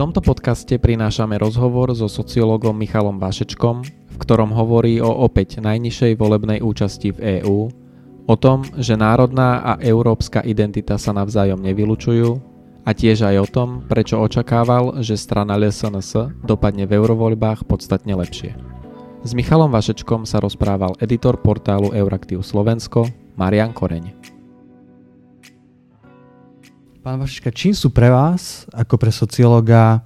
tomto podcaste prinášame rozhovor so sociológom Michalom Vašečkom, v ktorom hovorí o opäť najnižšej volebnej účasti v EÚ, o tom, že národná a európska identita sa navzájom nevylučujú a tiež aj o tom, prečo očakával, že strana LSNS dopadne v eurovoľbách podstatne lepšie. S Michalom Vašečkom sa rozprával editor portálu Euraktiv Slovensko Marian Koreň. Pán Vašička, čím sú pre vás, ako pre sociológa, e,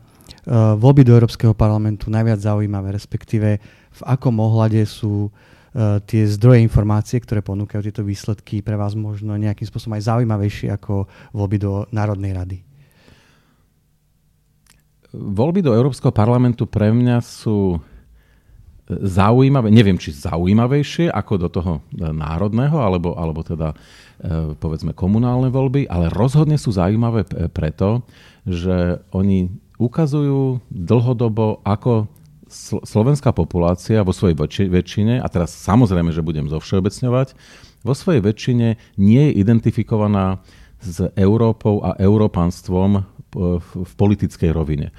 voľby do Európskeho parlamentu najviac zaujímavé, respektíve v akom ohľade sú e, tie zdroje informácie, ktoré ponúkajú tieto výsledky pre vás možno nejakým spôsobom aj zaujímavejšie ako voľby do Národnej rady? Voľby do Európskeho parlamentu pre mňa sú zaujímavé, neviem, či zaujímavejšie ako do toho národného, alebo, alebo teda e, povedzme komunálne voľby, ale rozhodne sú zaujímavé preto, že oni ukazujú dlhodobo, ako slovenská populácia vo svojej väčšine, a teraz samozrejme, že budem zovšeobecňovať, vo svojej väčšine nie je identifikovaná s Európou a európanstvom v politickej rovine.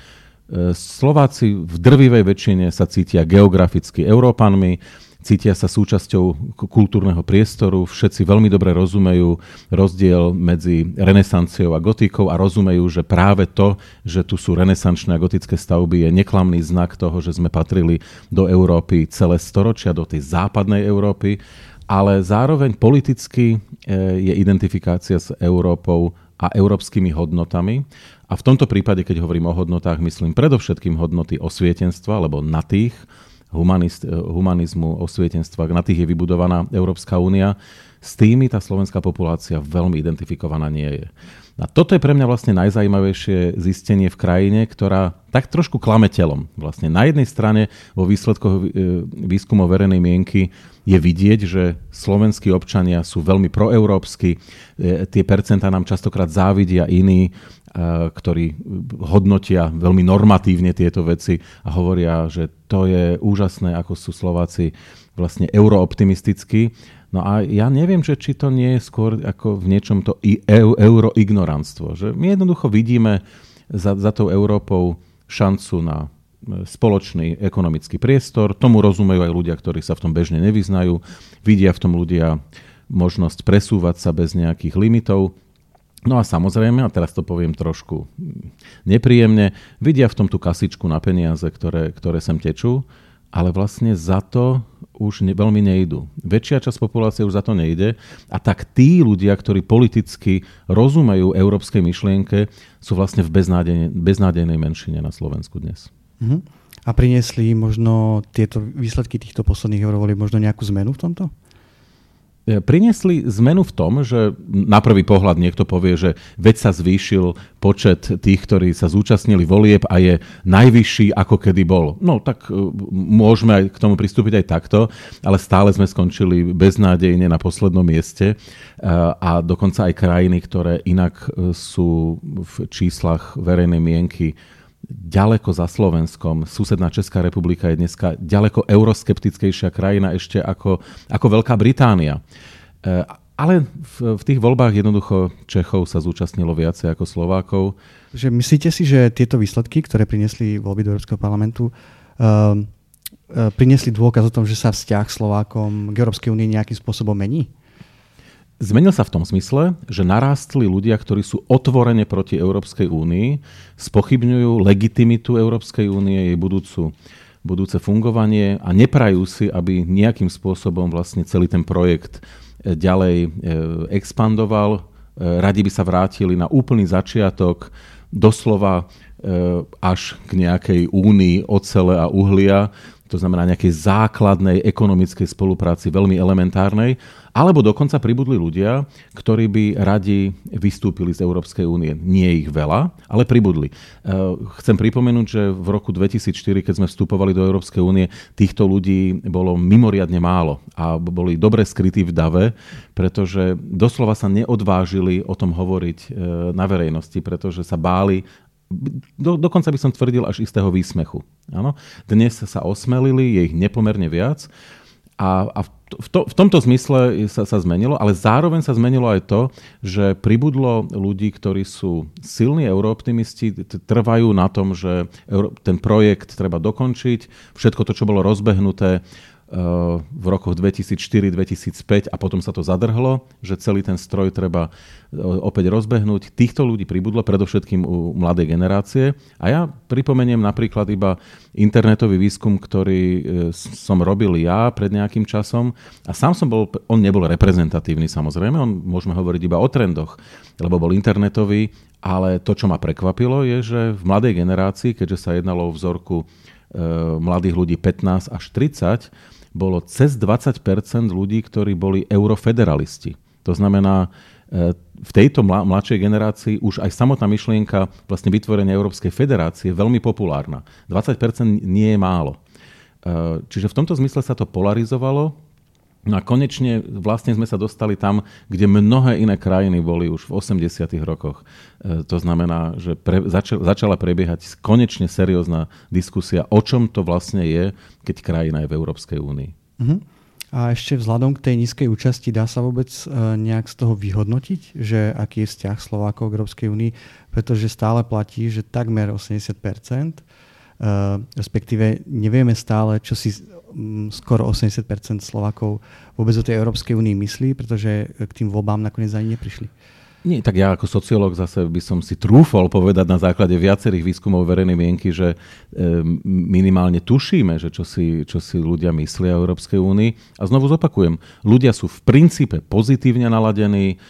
Slováci v drvivej väčšine sa cítia geograficky Európanmi, cítia sa súčasťou kultúrneho priestoru, všetci veľmi dobre rozumejú rozdiel medzi renesanciou a gotikou a rozumejú, že práve to, že tu sú renesančné a gotické stavby, je neklamný znak toho, že sme patrili do Európy celé storočia, do tej západnej Európy, ale zároveň politicky eh, je identifikácia s Európou a európskymi hodnotami. A v tomto prípade, keď hovorím o hodnotách, myslím predovšetkým hodnoty osvietenstva, lebo na tých humanist, humanizmu, osvietenstva, na tých je vybudovaná Európska únia. S tými tá slovenská populácia veľmi identifikovaná nie je. A toto je pre mňa vlastne najzajímavejšie zistenie v krajine, ktorá tak trošku klame telom. Vlastne na jednej strane vo výsledkoch e, výskumov verejnej mienky je vidieť, že slovenskí občania sú veľmi proeurópsky, e, tie percentá nám častokrát závidia iní, Eh, ktorí hodnotia veľmi normatívne tieto veci a hovoria, že to je úžasné, ako sú Slováci vlastne eurooptimistickí. No a ja neviem, že či to nie je skôr ako v niečom to euroignoranstvo. Že my jednoducho vidíme za, za tou Európou šancu na eh, spoločný ekonomický priestor. Tomu rozumejú aj ľudia, ktorí sa v tom bežne nevyznajú. Vidia v tom ľudia možnosť presúvať sa bez nejakých limitov. No a samozrejme, a teraz to poviem trošku nepríjemne, vidia v tom tú kasičku na peniaze, ktoré, ktoré sem tečú, ale vlastne za to už ne, veľmi nejdu. Väčšia časť populácie už za to nejde a tak tí ľudia, ktorí politicky rozumejú európskej myšlienke, sú vlastne v beznádejnej, beznádejnej menšine na Slovensku dnes. Uh-huh. A priniesli možno tieto výsledky týchto posledných eurovolieb možno nejakú zmenu v tomto? E, priniesli zmenu v tom, že na prvý pohľad niekto povie, že veď sa zvýšil počet tých, ktorí sa zúčastnili volieb a je najvyšší ako kedy bol. No tak e, môžeme aj k tomu pristúpiť aj takto, ale stále sme skončili beznádejne na poslednom mieste e, a dokonca aj krajiny, ktoré inak sú v číslach verejnej mienky ďaleko za Slovenskom. Susedná Česká republika je dneska ďaleko euroskeptickejšia krajina ešte ako, ako Veľká Británia. E, ale v, v tých voľbách jednoducho Čechov sa zúčastnilo viacej ako Slovákov. Že myslíte si, že tieto výsledky, ktoré priniesli voľby do Európskeho parlamentu, uh, priniesli dôkaz o tom, že sa vzťah Slovákom k Európskej únii nejakým spôsobom mení? Zmenil sa v tom smysle, že narástli ľudia, ktorí sú otvorene proti Európskej únii, spochybňujú legitimitu Európskej únie, jej budúcu, budúce fungovanie a neprajú si, aby nejakým spôsobom vlastne celý ten projekt e, ďalej e, expandoval. E, radi by sa vrátili na úplný začiatok, doslova až k nejakej únii ocele a uhlia, to znamená nejakej základnej ekonomickej spolupráci, veľmi elementárnej alebo dokonca pribudli ľudia, ktorí by radi vystúpili z Európskej únie. Nie ich veľa, ale pribudli. E, chcem pripomenúť, že v roku 2004, keď sme vstupovali do Európskej únie, týchto ľudí bolo mimoriadne málo a boli dobre skrytí v dave, pretože doslova sa neodvážili o tom hovoriť e, na verejnosti, pretože sa báli do, dokonca by som tvrdil až istého výsmechu. Ano? Dnes sa osmelili, je ich nepomerne viac A, a v, to, v tomto zmysle sa, sa zmenilo, ale zároveň sa zmenilo aj to, že pribudlo ľudí, ktorí sú silní eurooptimisti, trvajú na tom, že ten projekt treba dokončiť, všetko to, čo bolo rozbehnuté, v rokoch 2004-2005 a potom sa to zadrhlo, že celý ten stroj treba e, opäť rozbehnúť. Týchto ľudí pribudlo predovšetkým u mladej generácie. A ja pripomeniem napríklad iba internetový výskum, ktorý e, som robil ja pred nejakým časom. A sám som bol, on nebol reprezentatívny samozrejme, on môžeme hovoriť iba o trendoch, lebo bol internetový, ale to, čo ma prekvapilo, je, že v mladej generácii, keďže sa jednalo o vzorku mladých ľudí 15 až 30, bolo cez 20% ľudí, ktorí boli eurofederalisti. To znamená, e, v tejto mladšej generácii už aj samotná myšlienka vlastne vytvorenia Európskej federácie je veľmi populárna. 20 nie je málo. E, čiže v tomto zmysle sa to polarizovalo No a konečne vlastne sme sa dostali tam, kde mnohé iné krajiny boli už v 80. rokoch. E, to znamená, že pre, začal, začala prebiehať konečne seriózna diskusia, o čom to vlastne je, keď krajina je v Európskej únii. Uh-huh. A ešte vzhľadom k tej nízkej účasti dá sa vôbec e, nejak z toho vyhodnotiť, že aký je vzťah Slovákov k Európskej únii, pretože stále platí, že takmer 80 Uh, respektíve nevieme stále, čo si skoro 80% Slovakov vôbec o tej Európskej únii myslí, pretože k tým voľbám nakoniec ani neprišli. Nie, tak ja ako sociológ zase by som si trúfol povedať na základe viacerých výskumov verejnej mienky, že minimálne tušíme, že čo si, čo si ľudia myslia o Európskej únii. A znovu zopakujem, ľudia sú v princípe pozitívne naladení,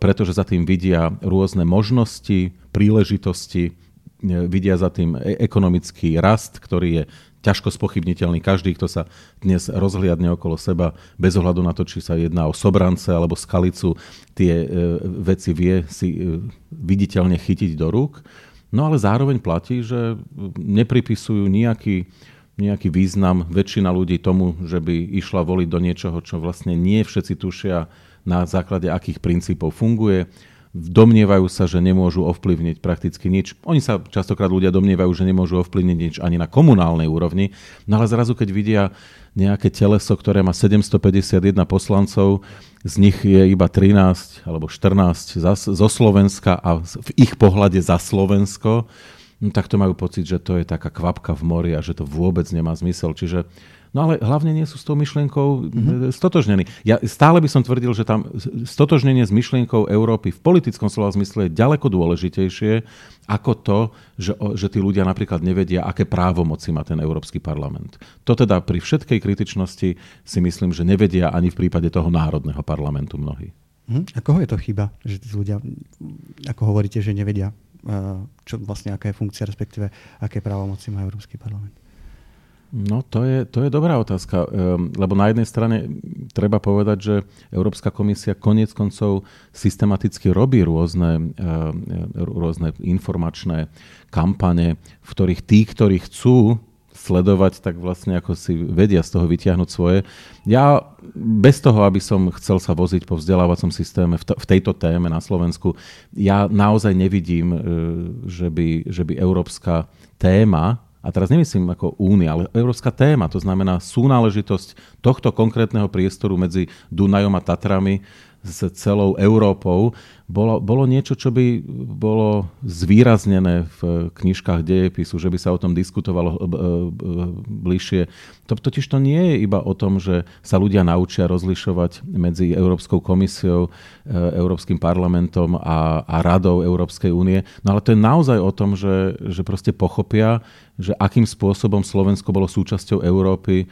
pretože za tým vidia rôzne možnosti, príležitosti, vidia za tým e, ekonomický rast, ktorý je ťažko spochybniteľný. Každý, kto sa dnes rozhliadne okolo seba, bez ohľadu na to, či sa jedná o sobrance alebo skalicu, tie e, veci vie si e, viditeľne chytiť do rúk. No ale zároveň platí, že nepripisujú nejaký, nejaký význam väčšina ľudí tomu, že by išla voliť do niečoho, čo vlastne nie všetci tušia na základe akých princípov funguje domnievajú sa, že nemôžu ovplyvniť prakticky nič. Oni sa častokrát ľudia domnievajú, že nemôžu ovplyvniť nič ani na komunálnej úrovni, no ale zrazu, keď vidia nejaké teleso, ktoré má 751 poslancov, z nich je iba 13 alebo 14 zo Slovenska a v ich pohľade za Slovensko, no tak to majú pocit, že to je taká kvapka v mori a že to vôbec nemá zmysel. Čiže No ale hlavne nie sú s tou myšlienkou mm-hmm. stotožnení. Ja stále by som tvrdil, že tam stotožnenie s myšlienkou Európy v politickom slova zmysle je ďaleko dôležitejšie ako to, že, že tí ľudia napríklad nevedia, aké právomoci má ten Európsky parlament. To teda pri všetkej kritičnosti si myslím, že nevedia ani v prípade toho národného parlamentu mnohí. Hm? A koho je to chyba, že tí ľudia, ako hovoríte, že nevedia, čo vlastne aká je funkcia, respektíve aké právomoci má Európsky parlament? No to je, to je dobrá otázka, ehm, lebo na jednej strane treba povedať, že Európska komisia konec koncov systematicky robí rôzne, ehm, rôzne informačné kampane, v ktorých tí, ktorí chcú sledovať, tak vlastne ako si vedia z toho vytiahnuť svoje. Ja bez toho, aby som chcel sa voziť po vzdelávacom systéme v tejto téme na Slovensku, ja naozaj nevidím, e, že by, že by európska téma a teraz nemyslím ako únia, ale európska téma, to znamená súnáležitosť tohto konkrétneho priestoru medzi Dunajom a Tatrami s celou Európou, bolo, bolo niečo, čo by bolo zvýraznené v knižkách dejepisu, že by sa o tom diskutovalo eh, eh, bližšie. To totiž to nie je iba o tom, že sa ľudia naučia rozlišovať medzi Európskou komisiou, eh, Európskym parlamentom a, a Radou Európskej únie, no ale to je naozaj o tom, že, že proste pochopia, že akým spôsobom Slovensko bolo súčasťou Európy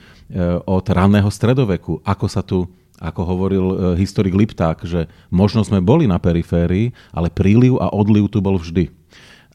od ranného stredoveku, ako sa tu ako hovoril e, historik Lipták, že možno sme boli na periférii, ale príliv a odliv tu bol vždy.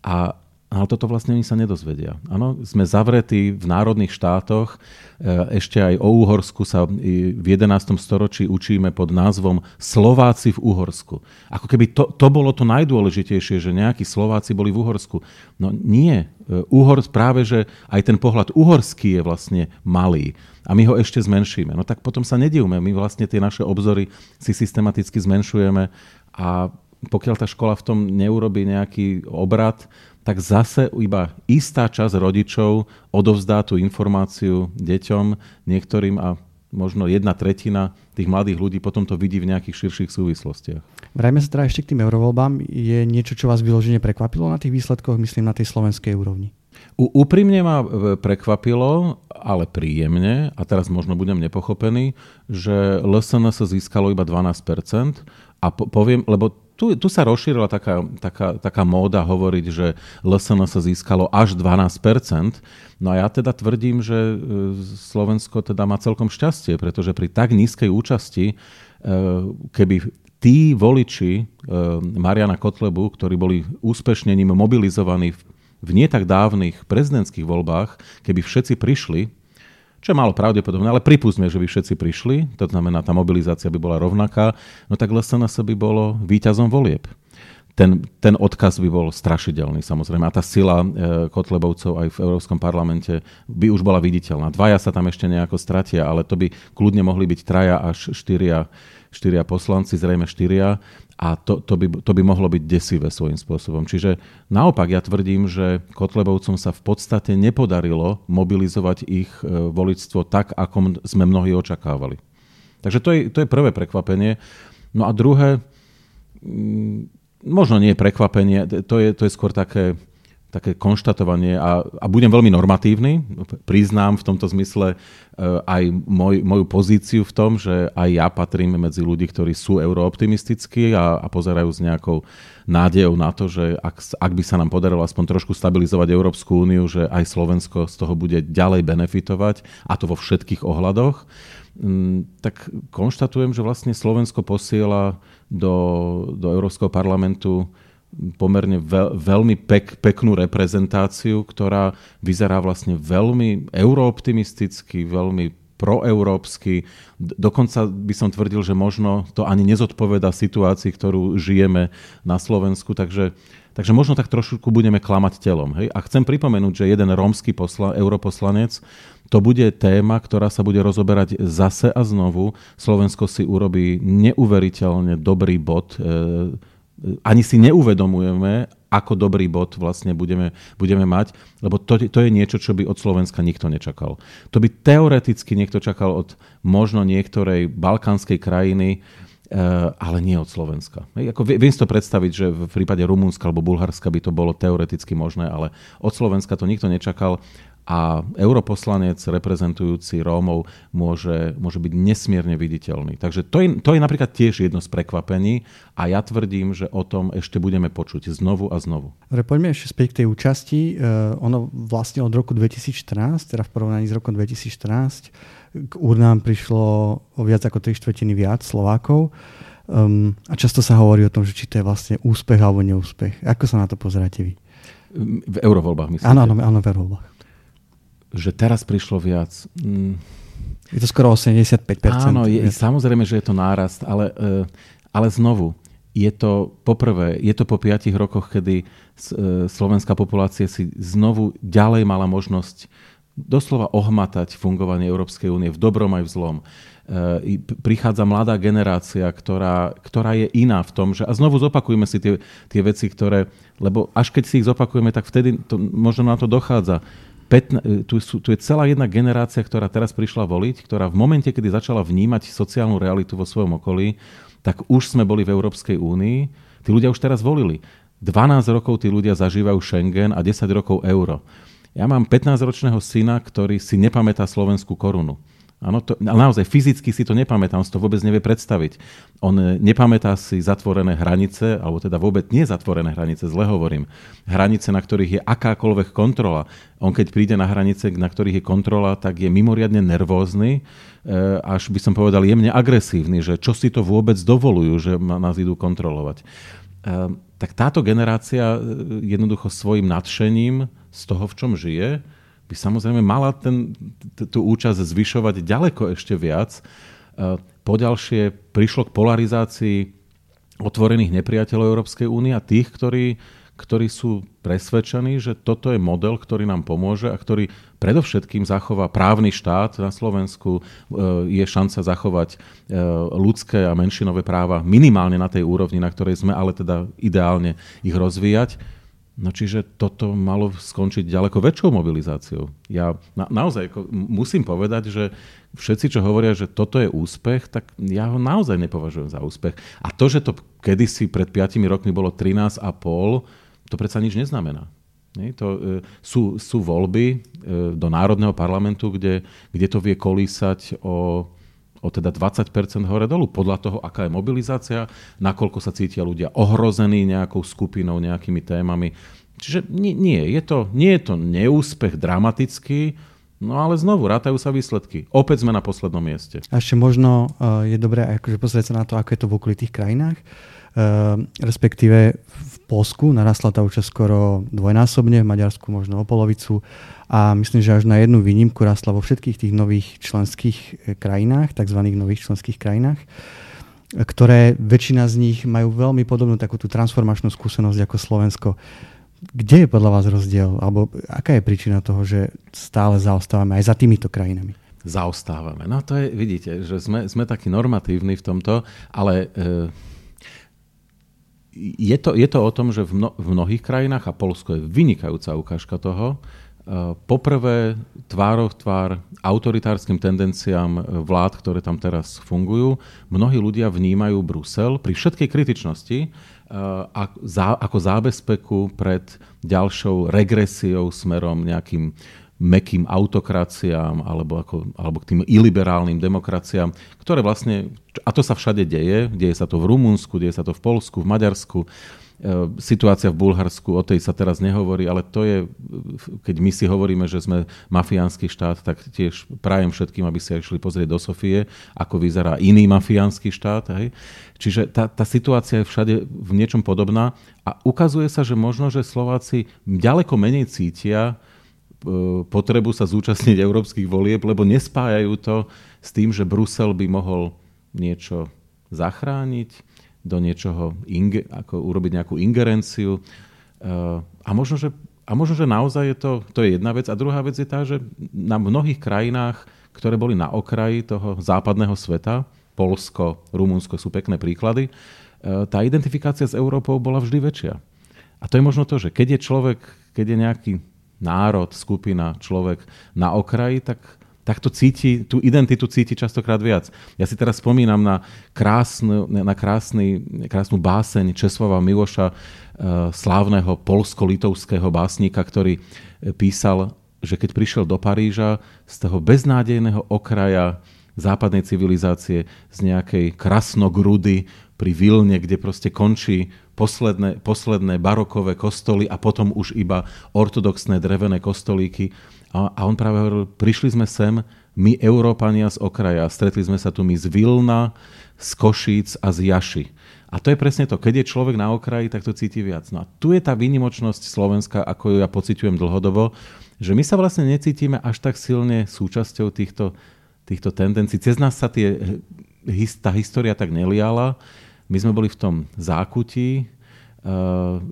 A ale toto vlastne oni sa nedozvedia. Áno, sme zavretí v národných štátoch. E, ešte aj o Úhorsku sa v 11. storočí učíme pod názvom Slováci v Úhorsku. Ako keby to, to bolo to najdôležitejšie, že nejakí Slováci boli v Úhorsku. No nie. E, Úhor práve, že aj ten pohľad uhorský je vlastne malý a my ho ešte zmenšíme. No tak potom sa nedivme. My vlastne tie naše obzory si systematicky zmenšujeme a pokiaľ tá škola v tom neurobi nejaký obrad, tak zase iba istá časť rodičov odovzdá tú informáciu deťom, niektorým a možno jedna tretina tých mladých ľudí potom to vidí v nejakých širších súvislostiach. Vrajme sa teda ešte k tým eurovoľbám. Je niečo, čo vás vyložene prekvapilo na tých výsledkoch, myslím na tej slovenskej úrovni? U, úprimne ma e, prekvapilo, ale príjemne, a teraz možno budem nepochopený, že LSNS získalo iba 12%. A po, poviem, lebo tu, tu sa rozšírila taká, taká, taká móda hovoriť, že LSNS získalo až 12%. No a ja teda tvrdím, že e, Slovensko teda má celkom šťastie, pretože pri tak nízkej účasti, e, keby tí voliči Mariana Kotlebu, ktorí boli úspešne ním mobilizovaní v nie tak dávnych prezidentských voľbách, keby všetci prišli, čo je málo pravdepodobné, ale pripustme, že by všetci prišli, to znamená, tá mobilizácia by bola rovnaká, no tak LSNS by bolo víťazom volieb. Ten, ten odkaz by bol strašidelný samozrejme a tá sila e, Kotlebovcov aj v Európskom parlamente by už bola viditeľná. Dvaja sa tam ešte nejako stratia, ale to by kľudne mohli byť traja až štyria, štyria poslanci, zrejme štyria a to, to, by, to by mohlo byť desivé svojím spôsobom. Čiže naopak ja tvrdím, že Kotlebovcom sa v podstate nepodarilo mobilizovať ich e, voličstvo tak, ako sme mnohí očakávali. Takže to je, to je prvé prekvapenie. No a druhé, mm, možno nie prekvapenie, to je, to je skôr také také konštatovanie a, a budem veľmi normatívny. Priznám v tomto zmysle e, aj moj, moju pozíciu v tom, že aj ja patrím medzi ľudí, ktorí sú eurooptimistickí a, a pozerajú s nejakou nádejou na to, že ak, ak by sa nám podarilo aspoň trošku stabilizovať Európsku úniu, že aj Slovensko z toho bude ďalej benefitovať, a to vo všetkých ohľadoch, tak konštatujem, že vlastne Slovensko posiela do, do Európskeho parlamentu pomerne veľ, veľmi pek, peknú reprezentáciu, ktorá vyzerá vlastne veľmi eurooptimisticky, veľmi proeurópsky. Dokonca by som tvrdil, že možno to ani nezodpoveda situácii, ktorú žijeme na Slovensku, takže, takže možno tak trošku budeme klamať telom. Hej? A chcem pripomenúť, že jeden rómsky posla, europoslanec to bude téma, ktorá sa bude rozoberať zase a znovu. Slovensko si urobí neuveriteľne dobrý bod e, ani si neuvedomujeme, ako dobrý bod vlastne budeme, budeme mať, lebo to, to je niečo, čo by od Slovenska nikto nečakal. To by teoreticky niekto čakal od možno niektorej balkánskej krajiny, ale nie od Slovenska. Ako viem si to predstaviť, že v prípade Rumúnska alebo Bulharska by to bolo teoreticky možné, ale od Slovenska to nikto nečakal a europoslanec reprezentujúci Rómov môže, môže byť nesmierne viditeľný. Takže to je, to je napríklad tiež jedno z prekvapení a ja tvrdím, že o tom ešte budeme počuť znovu a znovu. Dobre, poďme ešte späť k tej účasti. Uh, ono vlastne od roku 2014, teda v porovnaní s rokom 2014, k urnám prišlo o viac ako 3 štvrtiny viac Slovákov. Um, a často sa hovorí o tom, že či to je vlastne úspech alebo neúspech. Ako sa na to pozeráte vy? V eurovoľbách, myslím. Áno, áno, áno, v eurovoľbách že teraz prišlo viac. Mm. Je to skoro 85%. Áno, je, samozrejme, že je to nárast, ale, eh, ale znovu, je to poprvé, je to po piatich rokoch, kedy eh, slovenská populácia si znovu ďalej mala možnosť doslova ohmatať fungovanie Európskej únie v dobrom aj v zlom. E, prichádza mladá generácia, ktorá, ktorá je iná v tom, že a znovu zopakujeme si tie, tie veci, ktoré, lebo až keď si ich zopakujeme, tak vtedy to, možno na to dochádza. 15, tu, sú, tu je celá jedna generácia, ktorá teraz prišla voliť, ktorá v momente, kedy začala vnímať sociálnu realitu vo svojom okolí, tak už sme boli v Európskej únii. Tí ľudia už teraz volili. 12 rokov tí ľudia zažívajú Schengen a 10 rokov euro. Ja mám 15-ročného syna, ktorý si nepamätá slovenskú korunu. Áno, to, naozaj fyzicky si to nepamätá, on si to vôbec nevie predstaviť. On e, nepamätá si zatvorené hranice, alebo teda vôbec nie zatvorené hranice, zle hovorím. Hranice, na ktorých je akákoľvek kontrola. On keď príde na hranice, na ktorých je kontrola, tak je mimoriadne nervózny, e, až by som povedal jemne agresívny, že čo si to vôbec dovolujú, že nás idú kontrolovať. E, tak táto generácia jednoducho svojim nadšením z toho, v čom žije, by samozrejme mala ten, tú účasť zvyšovať ďaleko ešte viac. E, poďalšie prišlo k polarizácii otvorených nepriateľov Európskej únie a tých, ktorí, ktorí sú presvedčení, že toto je model, ktorý nám pomôže a ktorý predovšetkým zachová právny štát na Slovensku, e, je šanca zachovať e, ľudské a menšinové práva minimálne na tej úrovni, na ktorej sme, ale teda ideálne ich rozvíjať No čiže toto malo skončiť ďaleko väčšou mobilizáciou. Ja na, naozaj musím povedať, že všetci, čo hovoria, že toto je úspech, tak ja ho naozaj nepovažujem za úspech. A to, že to kedysi pred 5 rokmi bolo 13,5, to predsa nič neznamená. Nie? To, e, sú, sú voľby e, do Národného parlamentu, kde, kde to vie kolísať o o teda 20% hore dolu, podľa toho, aká je mobilizácia, nakoľko sa cítia ľudia ohrození nejakou skupinou, nejakými témami. Čiže nie, nie, je, to, nie je to neúspech dramatický, no ale znovu, rátajú sa výsledky. Opäť sme na poslednom mieste. A ešte možno uh, je dobré akože pozrieť sa na to, ako je to v okolitých krajinách. Uh, respektíve v Polsku narastla tá účasť skoro dvojnásobne, v Maďarsku možno o polovicu a myslím, že až na jednu výnimku rastla vo všetkých tých nových členských e, krajinách, tzv. nových členských krajinách, ktoré väčšina z nich majú veľmi podobnú takú tú transformačnú skúsenosť ako Slovensko. Kde je podľa vás rozdiel? Alebo aká je príčina toho, že stále zaostávame aj za týmito krajinami? Zaostávame. No to je, vidíte, že sme, sme takí normatívni v tomto, ale e, je, to, je to o tom, že v, mno, v mnohých krajinách, a Polsko je vynikajúca ukážka toho, poprvé tvárov tvár autoritárskym tendenciám vlád, ktoré tam teraz fungujú, mnohí ľudia vnímajú Brusel pri všetkej kritičnosti ako zábezpeku pred ďalšou regresiou smerom nejakým mekým autokraciám alebo, ako, alebo k tým iliberálnym demokraciám, ktoré vlastne, a to sa všade deje, deje sa to v Rumunsku, deje sa to v Polsku, v Maďarsku, E, situácia v Bulharsku, o tej sa teraz nehovorí, ale to je, keď my si hovoríme, že sme mafiánsky štát, tak tiež prajem všetkým, aby si išli pozrieť do Sofie, ako vyzerá iný mafiánsky štát. Hej. Čiže tá, tá situácia je všade v niečom podobná a ukazuje sa, že možno, že Slováci ďaleko menej cítia potrebu sa zúčastniť európskych volieb, lebo nespájajú to s tým, že Brusel by mohol niečo zachrániť, do niečoho, inge, ako urobiť nejakú ingerenciu. Uh, a možno, že, a možno, že naozaj je to, to je jedna vec. A druhá vec je tá, že na mnohých krajinách, ktoré boli na okraji toho západného sveta, Polsko, Rumunsko sú pekné príklady, uh, tá identifikácia s Európou bola vždy väčšia. A to je možno to, že keď je človek, keď je nejaký národ, skupina, človek na okraji, tak tak to cíti, tú identitu cíti častokrát viac. Ja si teraz spomínam na, krásnu, na krásny, krásnu báseň Česlava Miloša, uh, slávneho polsko-litovského básnika, ktorý písal, že keď prišiel do Paríža z toho beznádejného okraja západnej civilizácie, z nejakej krasnogrudy pri Vilne, kde proste končí posledné, posledné barokové kostoly a potom už iba ortodoxné drevené kostolíky, a, a on práve hovoril, prišli sme sem, my Európania z okraja, stretli sme sa tu my z Vilna, z Košíc a z Jaši. A to je presne to, keď je človek na okraji, tak to cíti viac. No a tu je tá výnimočnosť Slovenska, ako ju ja pociťujem dlhodobo, že my sa vlastne necítime až tak silne súčasťou týchto, týchto tendencií. Cez nás sa tie, tá história tak neliala. My sme boli v tom zákutí,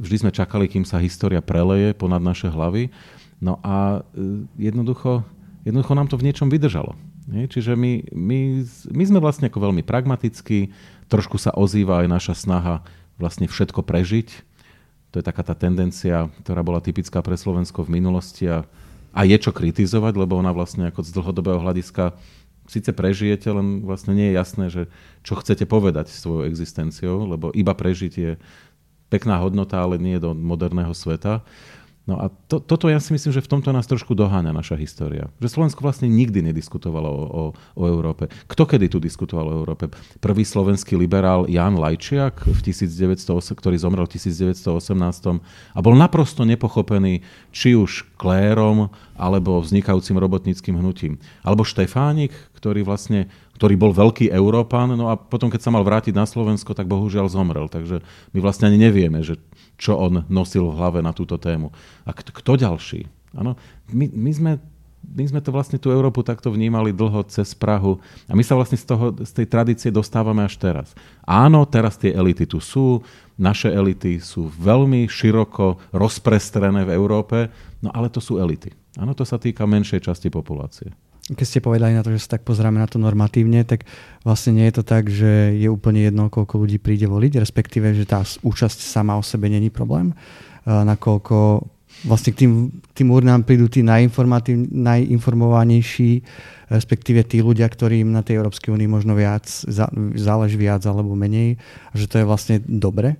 vždy sme čakali, kým sa história preleje ponad naše hlavy. No a e, jednoducho, jednoducho nám to v niečom vydržalo. Nie? Čiže my, my, my sme vlastne ako veľmi pragmatickí, trošku sa ozýva aj naša snaha vlastne všetko prežiť. To je taká tá tendencia, ktorá bola typická pre Slovensko v minulosti a, a je čo kritizovať, lebo ona vlastne ako z dlhodobého hľadiska síce prežijete, len vlastne nie je jasné, že čo chcete povedať svojou existenciou, lebo iba prežiť je pekná hodnota, ale nie do moderného sveta. No a to, toto ja si myslím, že v tomto nás trošku doháňa naša história. Že Slovensko vlastne nikdy nediskutovalo o, o, o Európe. Kto kedy tu diskutoval o Európe? Prvý slovenský liberál Jan Lajčiak, v 1908, ktorý zomrel v 1918 a bol naprosto nepochopený či už klérom, alebo vznikajúcim robotníckým hnutím. Alebo Štefánik, ktorý vlastne ktorý bol veľký Európan, no a potom, keď sa mal vrátiť na Slovensko, tak bohužiaľ zomrel. Takže my vlastne ani nevieme, že čo on nosil v hlave na túto tému. A kto, ďalší? Ano, my, my, sme, my sme to vlastne tú Európu takto vnímali dlho cez Prahu a my sa vlastne z, toho, z tej tradície dostávame až teraz. Áno, teraz tie elity tu sú, naše elity sú veľmi široko rozprestrené v Európe, no ale to sú elity. Áno, to sa týka menšej časti populácie keď ste povedali na to, že sa tak pozrieme na to normatívne, tak vlastne nie je to tak, že je úplne jedno, koľko ľudí príde voliť, respektíve, že tá účasť sama o sebe není problém. nakoľko vlastne k tým, k tým urnám prídu tí najinformovanejší, respektíve tí ľudia, ktorým na tej Európskej únii možno viac, záleží viac alebo menej, a že to je vlastne dobre?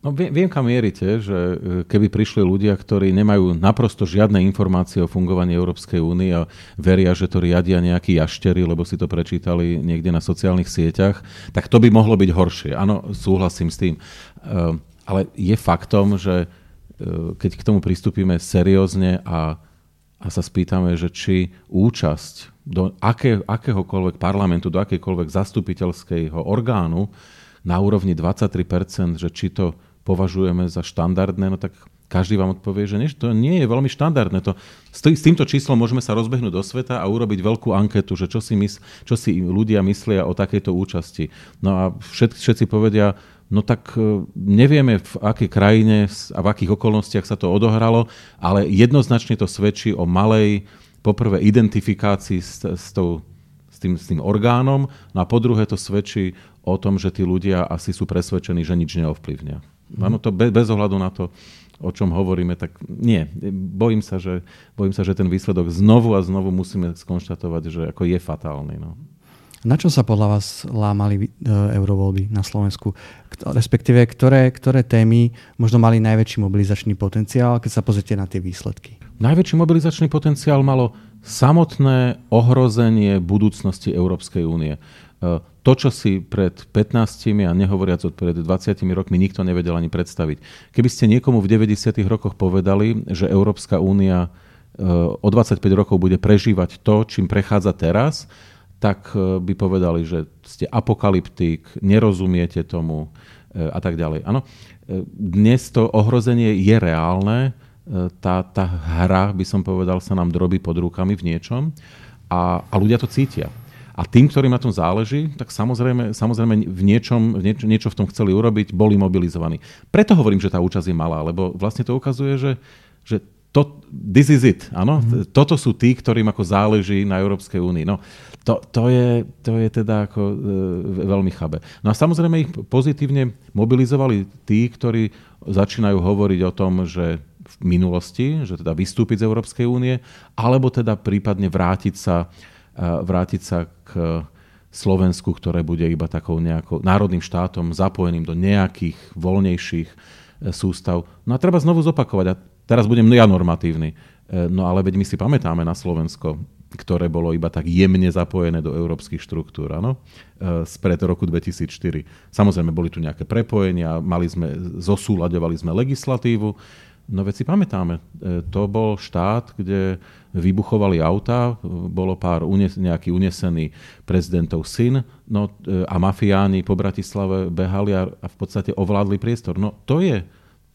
No viem, kam mierite, že e, keby prišli ľudia, ktorí nemajú naprosto žiadne informácie o fungovaní Európskej únie a veria, že to riadia nejakí jaštery, lebo si to prečítali niekde na sociálnych sieťach, tak to by mohlo byť horšie. Áno, súhlasím s tým. E, ale je faktom, že e, keď k tomu pristúpime seriózne a, a sa spýtame, že či účasť do aké, akéhokoľvek parlamentu, do akékoľvek zastupiteľského orgánu na úrovni 23%, že či to považujeme za štandardné, no tak každý vám odpovie, že nie, to nie je veľmi štandardné. To, s týmto číslom môžeme sa rozbehnúť do sveta a urobiť veľkú anketu, že čo si, mys, čo si ľudia myslia o takejto účasti. No a všet, všetci povedia, no tak e, nevieme v akej krajine a v akých okolnostiach sa to odohralo, ale jednoznačne to svedčí o malej, poprvé, identifikácii s, s, tou, s, tým, s tým orgánom, no a po druhé to svedčí o tom, že tí ľudia asi sú presvedčení, že nič neovplyvnia. Áno, to bez, bez ohľadu na to, o čom hovoríme, tak nie. Bojím sa, že, bojím sa, že ten výsledok znovu a znovu musíme skonštatovať, že ako je fatálny. No. Na čo sa podľa vás lámali e, eurovoľby na Slovensku? Respektíve, ktoré, ktoré témy možno mali najväčší mobilizačný potenciál, keď sa pozrite na tie výsledky? Najväčší mobilizačný potenciál malo samotné ohrozenie budúcnosti Európskej únie. E, to, čo si pred 15 a nehovoriac od pred 20 rokmi nikto nevedel ani predstaviť. Keby ste niekomu v 90. rokoch povedali, že Európska únia e, o 25 rokov bude prežívať to, čím prechádza teraz, tak e, by povedali, že ste apokalyptik, nerozumiete tomu a tak ďalej. Áno, dnes to ohrozenie je reálne, tá, tá hra, by som povedal, sa nám drobí pod rukami v niečom a, a ľudia to cítia. A tým, ktorým na tom záleží, tak samozrejme, samozrejme v niečom, v niečo, niečo v tom chceli urobiť, boli mobilizovaní. Preto hovorím, že tá účasť je malá, lebo vlastne to ukazuje, že, že to, this is it. Áno? Mm. Toto sú tí, ktorým ako záleží na Európskej únii. No, to, to, je, to je teda ako e, veľmi chabe. No a samozrejme ich pozitívne mobilizovali tí, ktorí začínajú hovoriť o tom, že v minulosti, že teda vystúpiť z Európskej únie, alebo teda prípadne vrátiť sa vrátiť sa k Slovensku, ktoré bude iba takou nejakou národným štátom zapojeným do nejakých voľnejších e, sústav. No a treba znovu zopakovať, a teraz budem ja normatívny, e, no ale veď my si pamätáme na Slovensko, ktoré bolo iba tak jemne zapojené do európskych štruktúr, áno, e, spred roku 2004. Samozrejme, boli tu nejaké prepojenia, mali sme, zosúľaďovali sme legislatívu, No veď si pamätáme, e, to bol štát, kde vybuchovali auta, bolo pár unes- nejaký unesený prezidentov syn no, e, a mafiáni po Bratislave behali a, a v podstate ovládli priestor. No to je,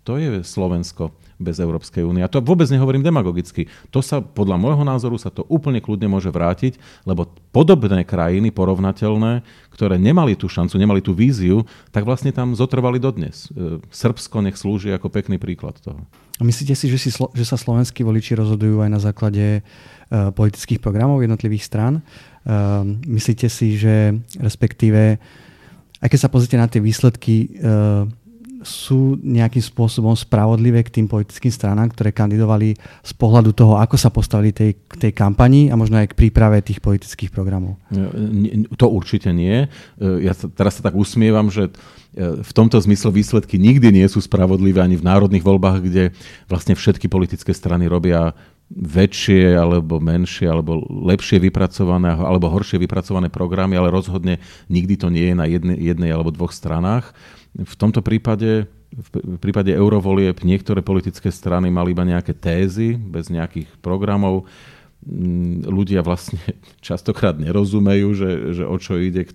to je Slovensko bez Európskej únie. A to vôbec nehovorím demagogicky. To sa, podľa môjho názoru, sa to úplne kľudne môže vrátiť, lebo podobné krajiny, porovnateľné, ktoré nemali tú šancu, nemali tú víziu, tak vlastne tam zotrvali dodnes. E, Srbsko nech slúži ako pekný príklad toho. Myslíte si, že, si, že sa slovenskí voliči rozhodujú aj na základe uh, politických programov jednotlivých strán? Uh, myslíte si, že respektíve, aj keď sa pozrite na tie výsledky, sú nejakým spôsobom spravodlivé k tým politickým stranám, ktoré kandidovali z pohľadu toho, ako sa postavili tej, k tej kampani a možno aj k príprave tých politických programov? To určite nie. Ja sa, teraz sa tak usmievam, že e, v tomto zmysle výsledky nikdy nie sú spravodlivé ani v národných voľbách, kde vlastne všetky politické strany robia väčšie alebo menšie alebo lepšie vypracované alebo horšie vypracované programy, ale rozhodne nikdy to nie je na jednej, jednej alebo dvoch stranách. V tomto prípade, v prípade eurovolieb niektoré politické strany mali iba nejaké tézy, bez nejakých programov. Mm, ľudia vlastne častokrát nerozumejú, že, že o čo ide.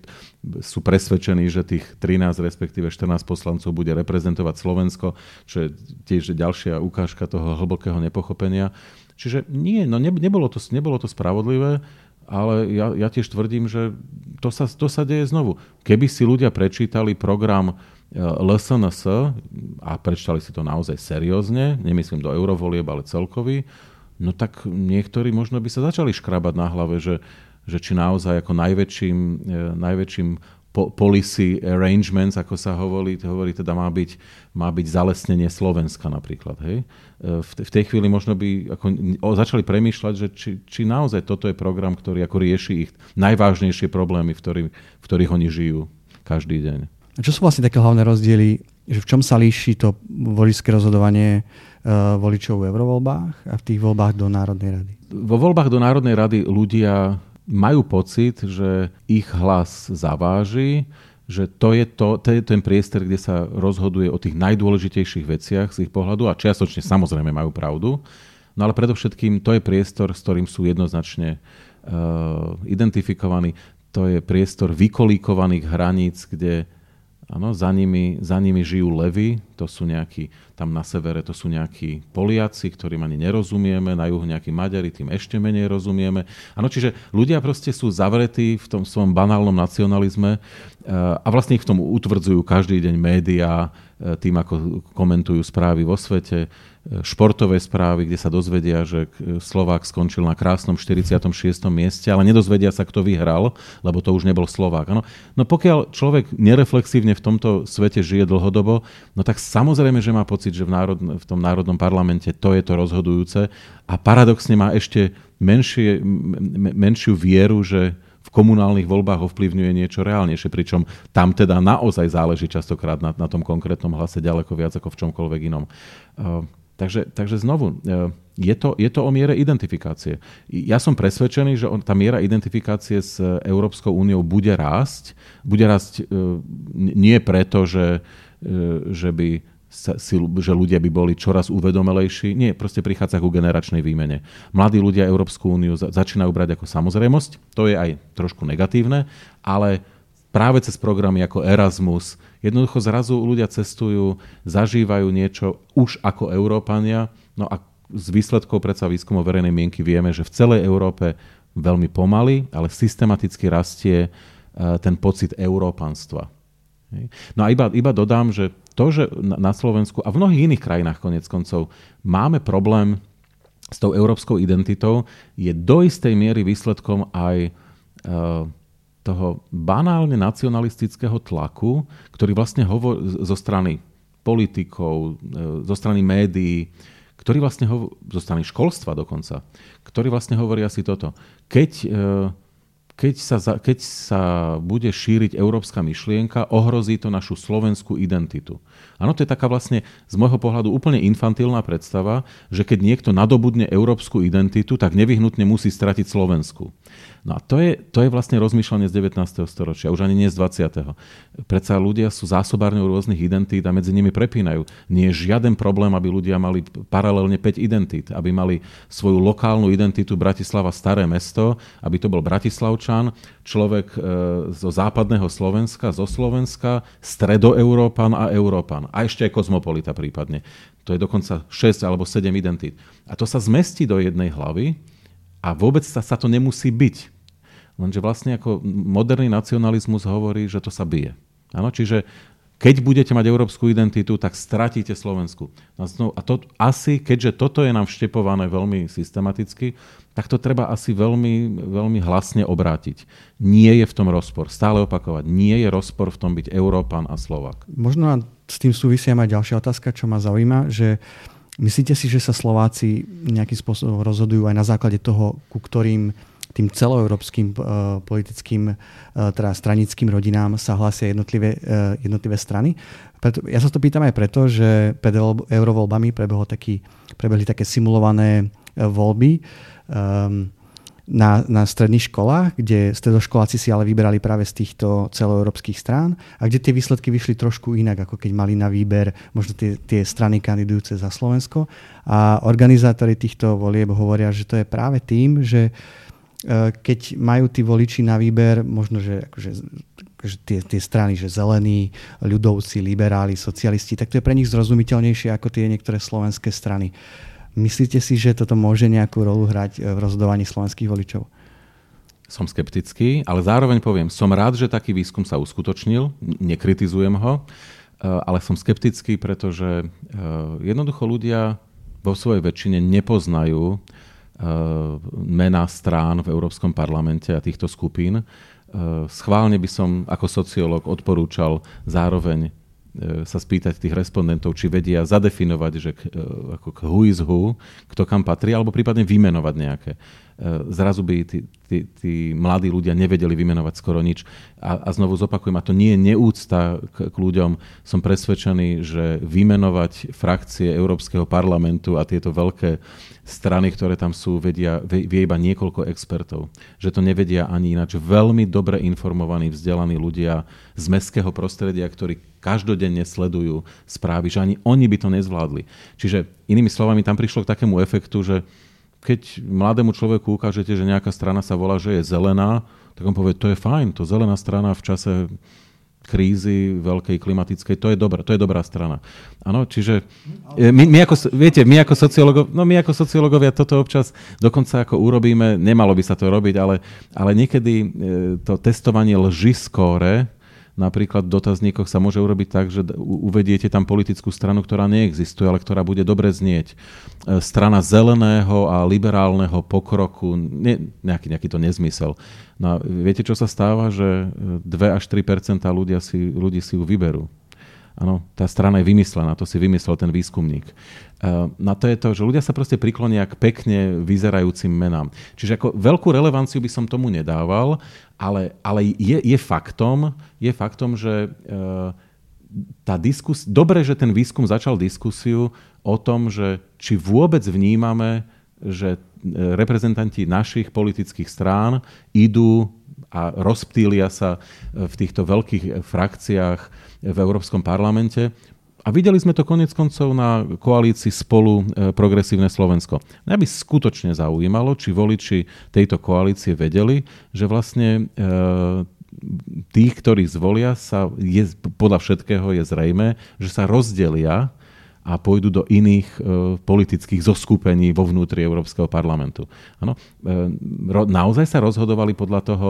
Sú presvedčení, že tých 13, respektíve 14 poslancov bude reprezentovať Slovensko, čo je tiež ďalšia ukážka toho hlbokého nepochopenia. Čiže nie, no ne, nebolo, to, nebolo to spravodlivé, ale ja, ja tiež tvrdím, že to sa, to sa deje znovu. Keby si ľudia prečítali program LSNS a prečítali si to naozaj seriózne, nemyslím do eurovolieb, ale celkový, no tak niektorí možno by sa začali škrabať na hlave, že, že či naozaj ako najväčším, e, najväčším policy arrangements, ako sa hovorí, hovorí teda má byť, má byť zalesnenie Slovenska napríklad. Hej? E, v, v tej chvíli možno by ako, o, začali premýšľať, že či, či naozaj toto je program, ktorý ako rieši ich najvážnejšie problémy, v, ktorý, v ktorých oni žijú každý deň. A čo sú vlastne také hlavné rozdiely, že v čom sa líši to voličské rozhodovanie uh, voličov v eurovoľbách a v tých voľbách do Národnej rady? Vo voľbách do Národnej rady ľudia majú pocit, že ich hlas zaváži, že to je, to, to je ten priestor, kde sa rozhoduje o tých najdôležitejších veciach z ich pohľadu a čiastočne samozrejme majú pravdu. No ale predovšetkým to je priestor, s ktorým sú jednoznačne uh, identifikovaní. To je priestor vykolíkovaných hraníc, kde Áno, za nimi, za nimi žijú levy, to sú nejakí, tam na severe to sú nejakí Poliaci, ktorým ani nerozumieme, na juhu nejakí Maďari, tým ešte menej rozumieme. Áno, čiže ľudia proste sú zavretí v tom svojom banálnom nacionalizme eh, a vlastne ich v tom utvrdzujú každý deň médiá, tým, ako komentujú správy vo svete, športové správy, kde sa dozvedia, že Slovák skončil na krásnom 46. mieste, ale nedozvedia sa, kto vyhral, lebo to už nebol Slovák. Ano? No pokiaľ človek nereflexívne v tomto svete žije dlhodobo, no tak samozrejme, že má pocit, že v, národ, v tom národnom parlamente to je to rozhodujúce a paradoxne má ešte menšie, menšiu vieru, že v komunálnych voľbách ovplyvňuje niečo reálnejšie, pričom tam teda naozaj záleží častokrát na, na tom konkrétnom hlase ďaleko viac ako v čomkoľvek inom. Uh, Takže, takže znovu, e, je to, je to o miere identifikácie. Ja som presvedčený, že tá miera identifikácie s Európskou úniou bude rásť. Bude rásť e, nie preto, že, e, že, by sa, že ľudia by boli čoraz uvedomelejší. Nie, proste prichádza ku generačnej výmene. Mladí ľudia Európsku úniu začínajú brať ako samozrejmosť. To je aj trošku negatívne, ale práve cez programy ako Erasmus, Jednoducho zrazu ľudia cestujú, zažívajú niečo už ako Európania, no a z výsledkov predsa výskumov verejnej mienky vieme, že v celej Európe veľmi pomaly, ale systematicky rastie e, ten pocit európanstva. No a iba, iba dodám, že to, že na Slovensku a v mnohých iných krajinách konec koncov máme problém s tou európskou identitou, je do istej miery výsledkom aj e, toho banálne nacionalistického tlaku, ktorý vlastne hovorí zo strany politikov, e, zo strany médií, ktorý vlastne hovorí, zo strany školstva dokonca, ktorý vlastne hovorí asi toto. Keď, e, keď, sa, keď sa bude šíriť európska myšlienka, ohrozí to našu slovenskú identitu. Áno, to je taká vlastne z môjho pohľadu úplne infantilná predstava, že keď niekto nadobudne európsku identitu, tak nevyhnutne musí stratiť Slovensku. No a to je, to je vlastne rozmýšľanie z 19. storočia, už ani nie z 20. Predsa ľudia sú zásobárňou rôznych identít a medzi nimi prepínajú. Nie je žiaden problém, aby ľudia mali paralelne 5 identít, aby mali svoju lokálnu identitu Bratislava Staré mesto, aby to bol Bratislavčan, človek e, zo západného Slovenska, zo Slovenska, stredoeurópan a Európan. A ešte aj kozmopolita prípadne. To je dokonca 6 alebo 7 identít. A to sa zmestí do jednej hlavy a vôbec sa, sa to nemusí byť. Lenže vlastne ako moderný nacionalizmus hovorí, že to sa bije. Áno, čiže keď budete mať európsku identitu, tak stratíte Slovensku. No, a to asi, keďže toto je nám vštepované veľmi systematicky, tak to treba asi veľmi, veľmi hlasne obrátiť. Nie je v tom rozpor. Stále opakovať. Nie je rozpor v tom byť Európan a Slovak. Možno s tým súvisia aj ďalšia otázka, čo ma zaujíma, že Myslíte si, že sa Slováci nejakým spôsobom rozhodujú aj na základe toho, ku ktorým tým celoeurópskym uh, politickým, uh, teda stranickým rodinám sa hlásia jednotlivé, uh, jednotlivé strany? Preto, ja sa to pýtam aj preto, že pred eurovoľbami taký, prebehli také simulované voľby. Um, na, na stredných školách, kde stredoškoláci si ale vyberali práve z týchto celoeurópskych strán a kde tie výsledky vyšli trošku inak, ako keď mali na výber možno tie, tie strany kandidujúce za Slovensko. A organizátori týchto volieb hovoria, že to je práve tým, že keď majú tí voliči na výber, možno, že, akože, že tie, tie strany, že zelení, ľudovci, liberáli, socialisti, tak to je pre nich zrozumiteľnejšie ako tie niektoré slovenské strany. Myslíte si, že toto môže nejakú rolu hrať v rozhodovaní slovenských voličov? Som skeptický, ale zároveň poviem, som rád, že taký výskum sa uskutočnil, nekritizujem ho, eh, ale som skeptický, pretože eh, jednoducho ľudia vo svojej väčšine nepoznajú eh, mená strán v Európskom parlamente a týchto skupín. schválne by som ako sociológ odporúčal zároveň sa spýtať tých respondentov, či vedia zadefinovať, že ako who is who, kto kam patrí, alebo prípadne vymenovať nejaké. E, zrazu by tí, tí, tí mladí ľudia nevedeli vymenovať skoro nič. A, a znovu zopakujem, a to nie je neúcta k, k ľuďom. Som presvedčený, že vymenovať frakcie Európskeho parlamentu a tieto veľké strany, ktoré tam sú, vedia, vie iba niekoľko expertov. Že to nevedia ani ináč. Veľmi dobre informovaní, vzdelaní ľudia z mestského prostredia, ktorí každodenne sledujú správy, že ani oni by to nezvládli. Čiže inými slovami, tam prišlo k takému efektu, že keď mladému človeku ukážete, že nejaká strana sa volá, že je zelená, tak on povie, to je fajn, to zelená strana v čase krízy veľkej klimatickej, to je dobrá, to je dobrá strana. Áno, čiže e, my, my ako, viete, my ako, sociológov, no my ako sociológovia toto občas dokonca ako urobíme, nemalo by sa to robiť, ale, ale niekedy e, to testovanie lži skóre, Napríklad v dotazníkoch sa môže urobiť tak, že uvediete tam politickú stranu, ktorá neexistuje, ale ktorá bude dobre znieť. E, strana zeleného a liberálneho pokroku, ne, nejaký, nejaký to nezmysel. No a viete, čo sa stáva? Že 2 až 3% ľudia si, ľudí si ju vyberú. Áno, tá strana je vymyslená, to si vymyslel ten výskumník. E, na to je to, že ľudia sa proste priklonia k pekne vyzerajúcim menám. Čiže ako veľkú relevanciu by som tomu nedával, ale, ale je, je faktom, je faktom, že e, tá diskus, dobre, že ten výskum začal diskusiu o tom, že či vôbec vnímame, že e, reprezentanti našich politických strán idú a rozptýlia sa v týchto veľkých frakciách v Európskom parlamente. A videli sme to konec koncov na koalícii spolu e, Progresívne Slovensko. Mňa by skutočne zaujímalo, či voliči tejto koalície vedeli, že vlastne e, tých, ktorí zvolia, sa je, podľa všetkého je zrejme, že sa rozdelia a pôjdu do iných e, politických zoskupení vo vnútri Európskeho parlamentu. Ano, e, ro, naozaj sa rozhodovali podľa toho,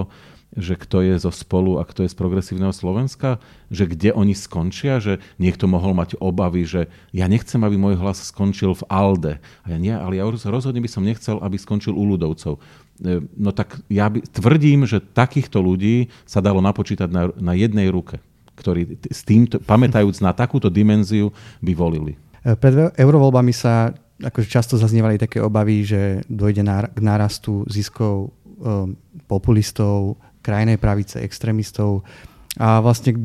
že kto je zo spolu a kto je z progresívneho Slovenska, že kde oni skončia, že niekto mohol mať obavy, že ja nechcem, aby môj hlas skončil v ALDE. A ja nie, ale ja rozhodne by som nechcel, aby skončil u ľudovcov. E, no tak ja by, tvrdím, že takýchto ľudí sa dalo napočítať na, na jednej ruke, ktorí s týmto, pamätajúc na takúto dimenziu, by volili. E, pred eurovoľbami sa akože často zaznievali také obavy, že dojde k nárastu ziskov um, populistov, krajnej pravice, extrémistov. A vlastne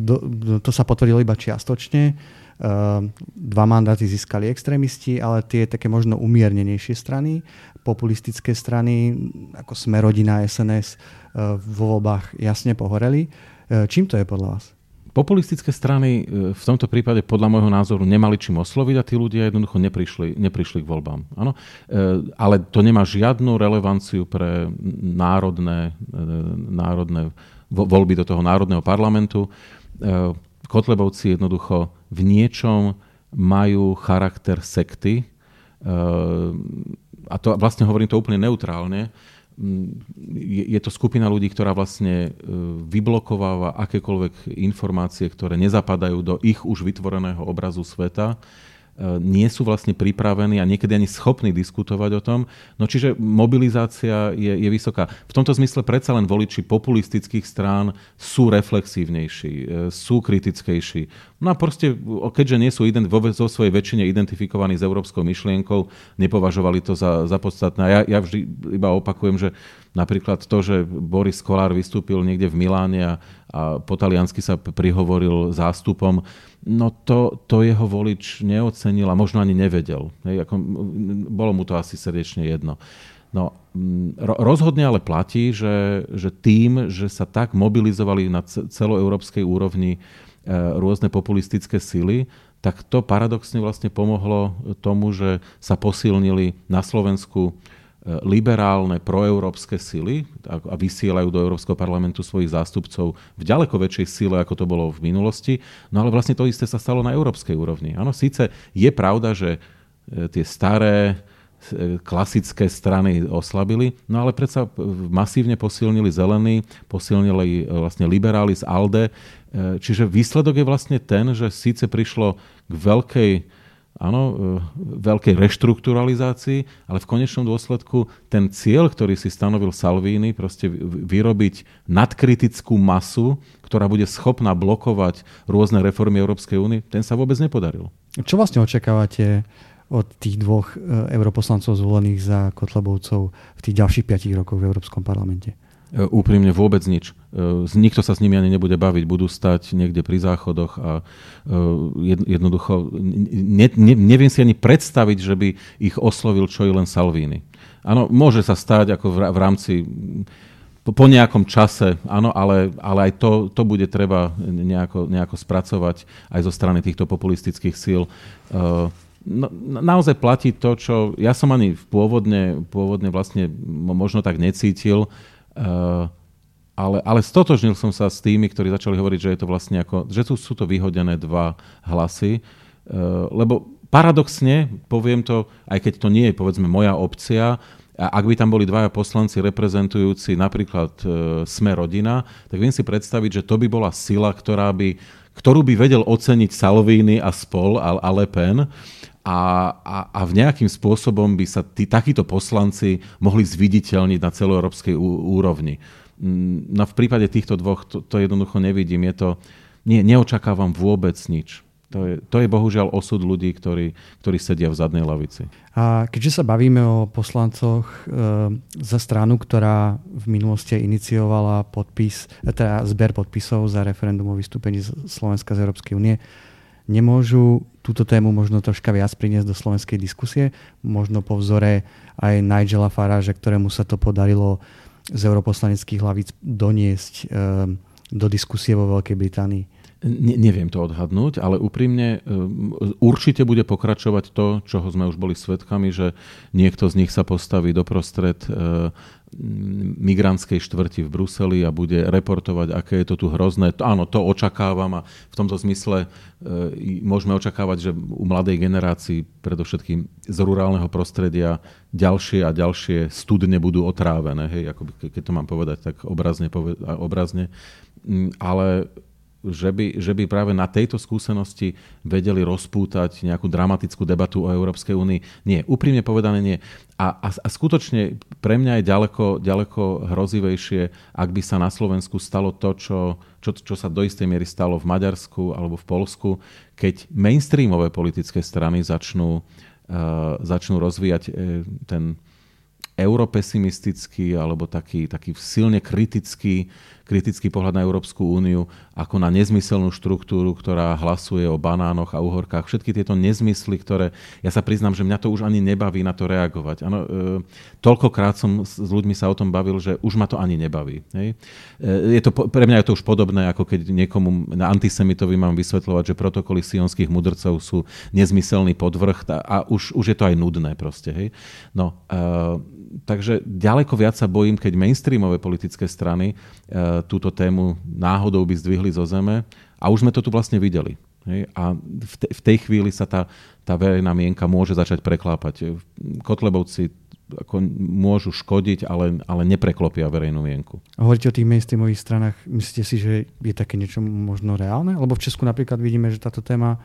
to sa potvrdilo iba čiastočne. Uh, dva mandáty získali extrémisti, ale tie také možno umiernenejšie strany, populistické strany, ako Smerodina, SNS, uh, vo voľbách jasne pohoreli. Čím to je podľa vás? Populistické strany v tomto prípade podľa môjho názoru nemali čím osloviť a tí ľudia jednoducho neprišli, neprišli k voľbám. Ano? Ale to nemá žiadnu relevanciu pre národné, národné voľby do toho národného parlamentu. Kotlebovci jednoducho v niečom majú charakter sekty a to vlastne hovorím to úplne neutrálne, je to skupina ľudí, ktorá vlastne e, vyblokováva akékoľvek informácie, ktoré nezapadajú do ich už vytvoreného obrazu sveta nie sú vlastne pripravení a niekedy ani schopní diskutovať o tom. No čiže mobilizácia je, je vysoká. V tomto zmysle predsa len voliči populistických strán sú reflexívnejší, e, sú kritickejší. No a proste, keďže nie sú ident, vo, vo svojej väčšine identifikovaní s európskou myšlienkou, nepovažovali to za, za podstatné. A ja, ja vždy iba opakujem, že napríklad to, že Boris Kolár vystúpil niekde v Miláne a, a po taliansky sa prihovoril zástupom, no to, to jeho volič neocenil a možno ani nevedel. Hej, ako, bolo mu to asi srdečne jedno. No, rozhodne ale platí, že, že tým, že sa tak mobilizovali na celoeurópskej úrovni e, rôzne populistické sily, tak to paradoxne vlastne pomohlo tomu, že sa posilnili na Slovensku liberálne proeurópske sily a vysielajú do Európskeho parlamentu svojich zástupcov v ďaleko väčšej sile, ako to bolo v minulosti. No ale vlastne to isté sa stalo na európskej úrovni. Áno, síce je pravda, že e, tie staré e, klasické strany oslabili, no ale predsa masívne posilnili zelení, posilnili e, vlastne liberáli z ALDE, čiže výsledok je vlastne ten, že síce prišlo k veľkej áno, e, veľkej reštrukturalizácii, ale v konečnom dôsledku ten cieľ, ktorý si stanovil Salvini, proste vyrobiť nadkritickú masu, ktorá bude schopná blokovať rôzne reformy Európskej únie, ten sa vôbec nepodaril. Čo vlastne očakávate od tých dvoch e, europoslancov zvolených za Kotlebovcov v tých ďalších piatich rokoch v Európskom parlamente? E, úprimne vôbec nič. E, nikto sa s nimi ani nebude baviť. Budú stať niekde pri záchodoch a e, jednoducho ne, ne, neviem si ani predstaviť, že by ich oslovil čo i len Salvini. Áno, môže sa stať ako v, rámci po nejakom čase, áno, ale, ale aj to, to bude treba nejako, nejako spracovať aj zo strany týchto populistických síl. No, naozaj platí to, čo ja som ani pôvodne, pôvodne vlastne možno tak necítil, ale, ale stotožnil som sa s tými, ktorí začali hovoriť, že je to vlastne ako, že sú, sú to vyhodené dva hlasy, uh, lebo paradoxne, poviem to, aj keď to nie je povedzme moja opcia, a ak by tam boli dvaja poslanci reprezentujúci napríklad uh, Sme rodina, tak viem si predstaviť, že to by bola sila, ktorá by, ktorú by vedel oceniť Salvini a spol a, a Le Pen a, a, a v nejakým spôsobom by sa tí, takíto poslanci mohli zviditeľniť na celoeurópskej úrovni. Mm, no v prípade týchto dvoch to, to jednoducho nevidím. Je to, nie, neočakávam vôbec nič. To je, to je bohužiaľ osud ľudí, ktorí, ktorí sedia v zadnej lavici. A keďže sa bavíme o poslancoch e, za stranu, ktorá v minulosti iniciovala podpis, teda zber podpisov za referendum o vystúpení Slovenska z Európskej únie, nemôžu túto tému možno troška viac priniesť do slovenskej diskusie, možno po vzore aj Nigela Faraže, ktorému sa to podarilo z europoslaneckých hlavíc doniesť e, do diskusie vo Veľkej Británii. Ne, neviem to odhadnúť, ale úprimne e, určite bude pokračovať to, čoho sme už boli svedkami, že niekto z nich sa postaví doprostred e, migrantskej štvrti v Bruseli a bude reportovať, aké je to tu hrozné. Áno, to očakávam a v tomto zmysle e, môžeme očakávať, že u mladej generácii, predovšetkým z rurálneho prostredia, ďalšie a ďalšie studne budú otrávené, hej, ako keď to mám povedať tak obrazne, obrazne. Mm, ale že by, že by práve na tejto skúsenosti vedeli rozpútať nejakú dramatickú debatu o Európskej únii. Nie, úprimne povedané nie. A, a, a skutočne pre mňa je ďaleko, ďaleko hrozivejšie, ak by sa na Slovensku stalo to, čo, čo, čo sa do istej miery stalo v Maďarsku alebo v Polsku, keď mainstreamové politické strany začnú, uh, začnú rozvíjať uh, ten europesimistický alebo taký, taký silne kritický kritický pohľad na Európsku úniu ako na nezmyselnú štruktúru, ktorá hlasuje o banánoch a uhorkách. Všetky tieto nezmysly, ktoré ja sa priznám, že mňa to už ani nebaví na to reagovať. Ano, e, toľkokrát som s ľuďmi sa o tom bavil, že už ma to ani nebaví. Hej? E, je to, pre mňa je to už podobné, ako keď niekomu na antisemitovi mám vysvetľovať, že protokoly sionských mudrcov sú nezmyselný podvrh a, a už, už je to aj nudné proste. Hej? No, e, takže ďaleko viac sa bojím, keď mainstreamové politické strany e, túto tému náhodou by zdvihli zo zeme. A už sme to tu vlastne videli. Hej? A v, te, v tej chvíli sa tá, tá verejná mienka môže začať preklápať. Kotlebovci ako môžu škodiť, ale, ale nepreklopia verejnú mienku. A hovoríte o tých mainstreamových stranách. Myslíte si, že je také niečo možno reálne? Lebo v Česku napríklad vidíme, že táto téma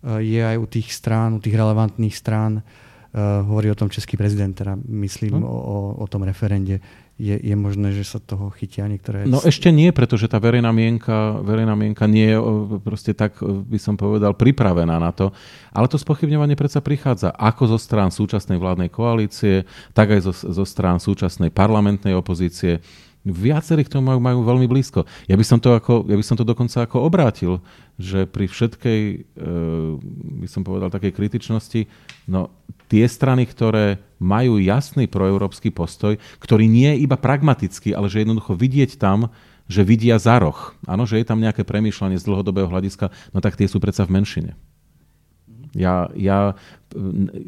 e, je aj u tých strán, u tých relevantných strán. Uh, hovorí o tom český prezident, teda myslím hm? o, o tom referende je, je možné, že sa toho chytia niektoré... No ešte nie, pretože tá verejná mienka, verejná mienka nie je proste tak, by som povedal, pripravená na to. Ale to spochybňovanie predsa prichádza ako zo strán súčasnej vládnej koalície, tak aj zo, zo strán súčasnej parlamentnej opozície. Viacerí k tomu majú, majú veľmi blízko. Ja by, som to ako, ja by som to dokonca ako obrátil, že pri všetkej, e, by som povedal, takej kritičnosti, no tie strany, ktoré majú jasný proeurópsky postoj, ktorý nie je iba pragmatický, ale že jednoducho vidieť tam, že vidia za roh. Áno, že je tam nejaké premýšľanie z dlhodobého hľadiska, no tak tie sú predsa v menšine. Ja, ja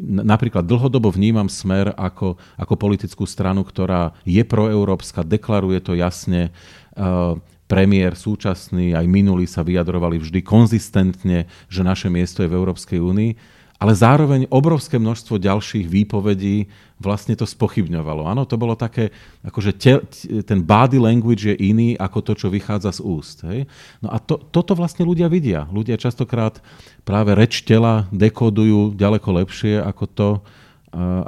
napríklad dlhodobo vnímam smer ako, ako politickú stranu, ktorá je proeurópska, deklaruje to jasne. Uh, premiér súčasný aj minulý sa vyjadrovali vždy konzistentne, že naše miesto je v Európskej únii. Ale zároveň obrovské množstvo ďalších výpovedí vlastne to spochybňovalo. Áno, to bolo také, akože te, ten body language je iný ako to, čo vychádza z úst. Hej? No a to, toto vlastne ľudia vidia. Ľudia častokrát práve reč tela dekodujú ďaleko lepšie ako to,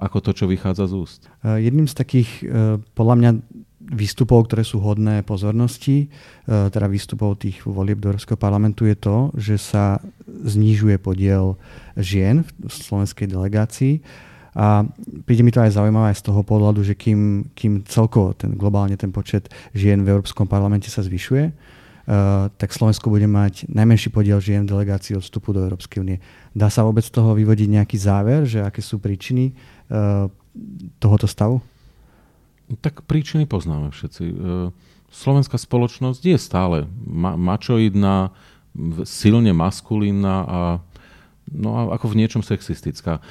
ako to, čo vychádza z úst. Jedným z takých, e, podľa mňa, výstupov, ktoré sú hodné pozornosti, e, teda výstupov tých volieb do Európskeho parlamentu je to, že sa znižuje podiel žien v slovenskej delegácii. A príde mi to aj zaujímavé aj z toho pohľadu, že kým, kým celkovo ten, globálne ten počet žien v Európskom parlamente sa zvyšuje, uh, tak Slovensko bude mať najmenší podiel žien v delegácii od vstupu do Európskej únie. Dá sa vôbec z toho vyvodiť nejaký záver, že aké sú príčiny uh, tohoto stavu? Tak príčiny poznáme všetci. E, slovenská spoločnosť je stále mačoidná, silne maskulínna a, no a ako v niečom sexistická.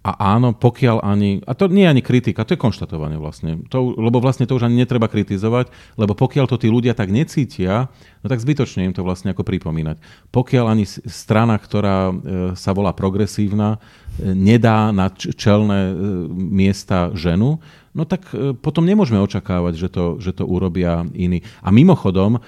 A áno, pokiaľ ani, a to nie je ani kritika, to je konštatovanie vlastne, to, lebo vlastne to už ani netreba kritizovať, lebo pokiaľ to tí ľudia tak necítia, no tak zbytočne im to vlastne ako pripomínať. Pokiaľ ani strana, ktorá e, sa volá progresívna, e, nedá na čelné e, miesta ženu, no tak e, potom nemôžeme očakávať, že to, že to urobia iní. A mimochodom, e,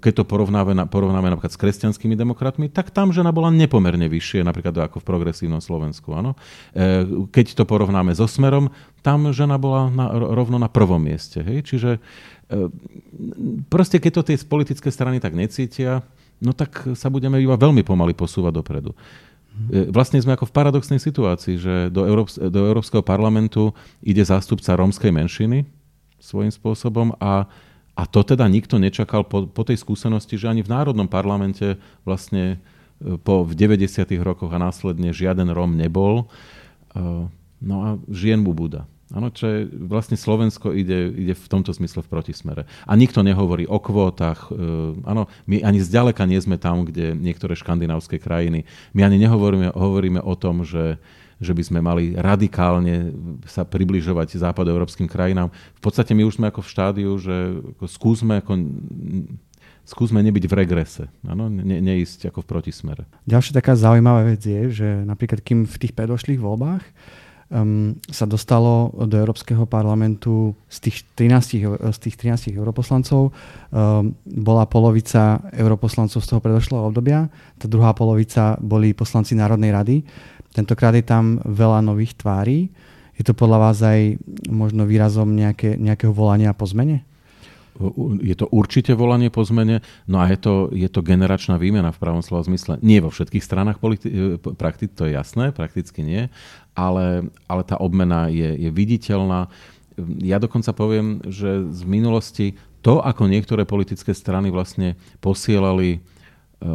keď to porovnáme, porovnáme napríklad s kresťanskými demokratmi, tak tam žena bola nepomerne vyššie, napríklad ako v progresívnom Slovensku. Áno? E, keď to porovnáme so Smerom, tam žena bola na, rovno na prvom mieste. Hej? Čiže proste keď to tie politické strany tak necítia, no tak sa budeme iba veľmi pomaly posúvať dopredu. E, vlastne sme ako v paradoxnej situácii, že do, Európs- do Európskeho parlamentu ide zástupca rómskej menšiny svojím spôsobom a, a to teda nikto nečakal po, po tej skúsenosti, že ani v Národnom parlamente vlastne e, po, v 90. rokoch a následne žiaden Róm nebol. E, no a žien mu Buda. Áno, čo je, vlastne Slovensko ide, ide v tomto zmysle v protismere. A nikto nehovorí o kvótach. E, áno, my ani zďaleka nie sme tam, kde niektoré škandinávské krajiny. My ani nehovoríme hovoríme o tom, že, že by sme mali radikálne sa približovať západoeurópskym krajinám. V podstate my už sme ako v štádiu, že ako skúsme, ako, skúsme nebyť v regrese, ano? Ne, neísť ako v protismere. Ďalšia taká zaujímavá vec je, že napríklad kým v tých predošlých voľbách um, sa dostalo do Európskeho parlamentu z tých 13, z tých 13 europoslancov. Um, bola polovica europoslancov z toho predošlého obdobia, tá druhá polovica boli poslanci Národnej rady. Tentokrát je tam veľa nových tvári. Je to podľa vás aj možno výrazom nejaké, nejakého volania po zmene? je to určite volanie po zmene, no a je to, je to generačná výmena v pravom slova zmysle. Nie vo všetkých stranách politi- e, prakti- to je jasné, prakticky nie, ale, ale tá obmena je, je viditeľná. Ja dokonca poviem, že z minulosti to, ako niektoré politické strany vlastne posielali Eh,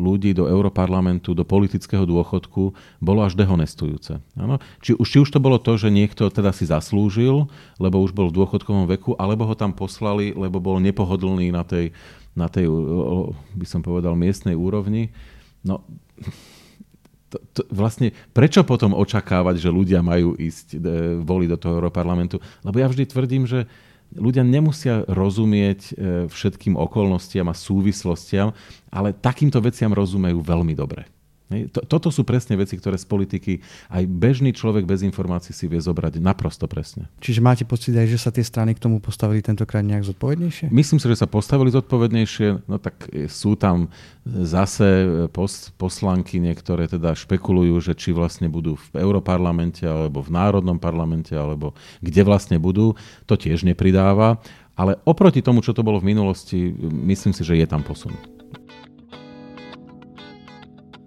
ľudí do Európarlamentu, do politického dôchodku, bolo až dehonestujúce. Ano? Či, už, či už to bolo to, že niekto teda si zaslúžil, lebo už bol v dôchodkovom veku, alebo ho tam poslali, lebo bol nepohodlný na tej, na tej by som povedal, miestnej úrovni. No, to, to, vlastne prečo potom očakávať, že ľudia majú ísť e, voliť do toho Európarlamentu? Lebo ja vždy tvrdím, že ľudia nemusia rozumieť e, všetkým okolnostiam a súvislostiam, ale takýmto veciam rozumejú veľmi dobre. Toto sú presne veci, ktoré z politiky aj bežný človek bez informácií si vie zobrať naprosto presne. Čiže máte pocit aj, že sa tie strany k tomu postavili tentokrát nejak zodpovednejšie? Myslím si, že sa postavili zodpovednejšie. No tak sú tam zase pos- poslanky, niektoré teda špekulujú, že či vlastne budú v Európarlamente alebo v Národnom parlamente alebo kde vlastne budú. To tiež nepridáva. Ale oproti tomu, čo to bolo v minulosti, myslím si, že je tam posun.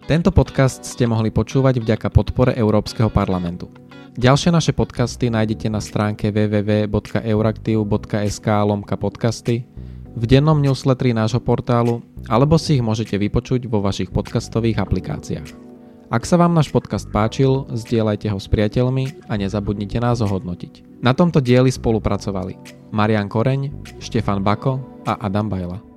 Tento podcast ste mohli počúvať vďaka podpore Európskeho parlamentu. Ďalšie naše podcasty nájdete na stránke www.euraktiv.sk lomka podcasty, v dennom newsletteri nášho portálu alebo si ich môžete vypočuť vo vašich podcastových aplikáciách. Ak sa vám náš podcast páčil, zdieľajte ho s priateľmi a nezabudnite nás ohodnotiť. Na tomto dieli spolupracovali Marian Koreň, Štefan Bako a Adam Bajla.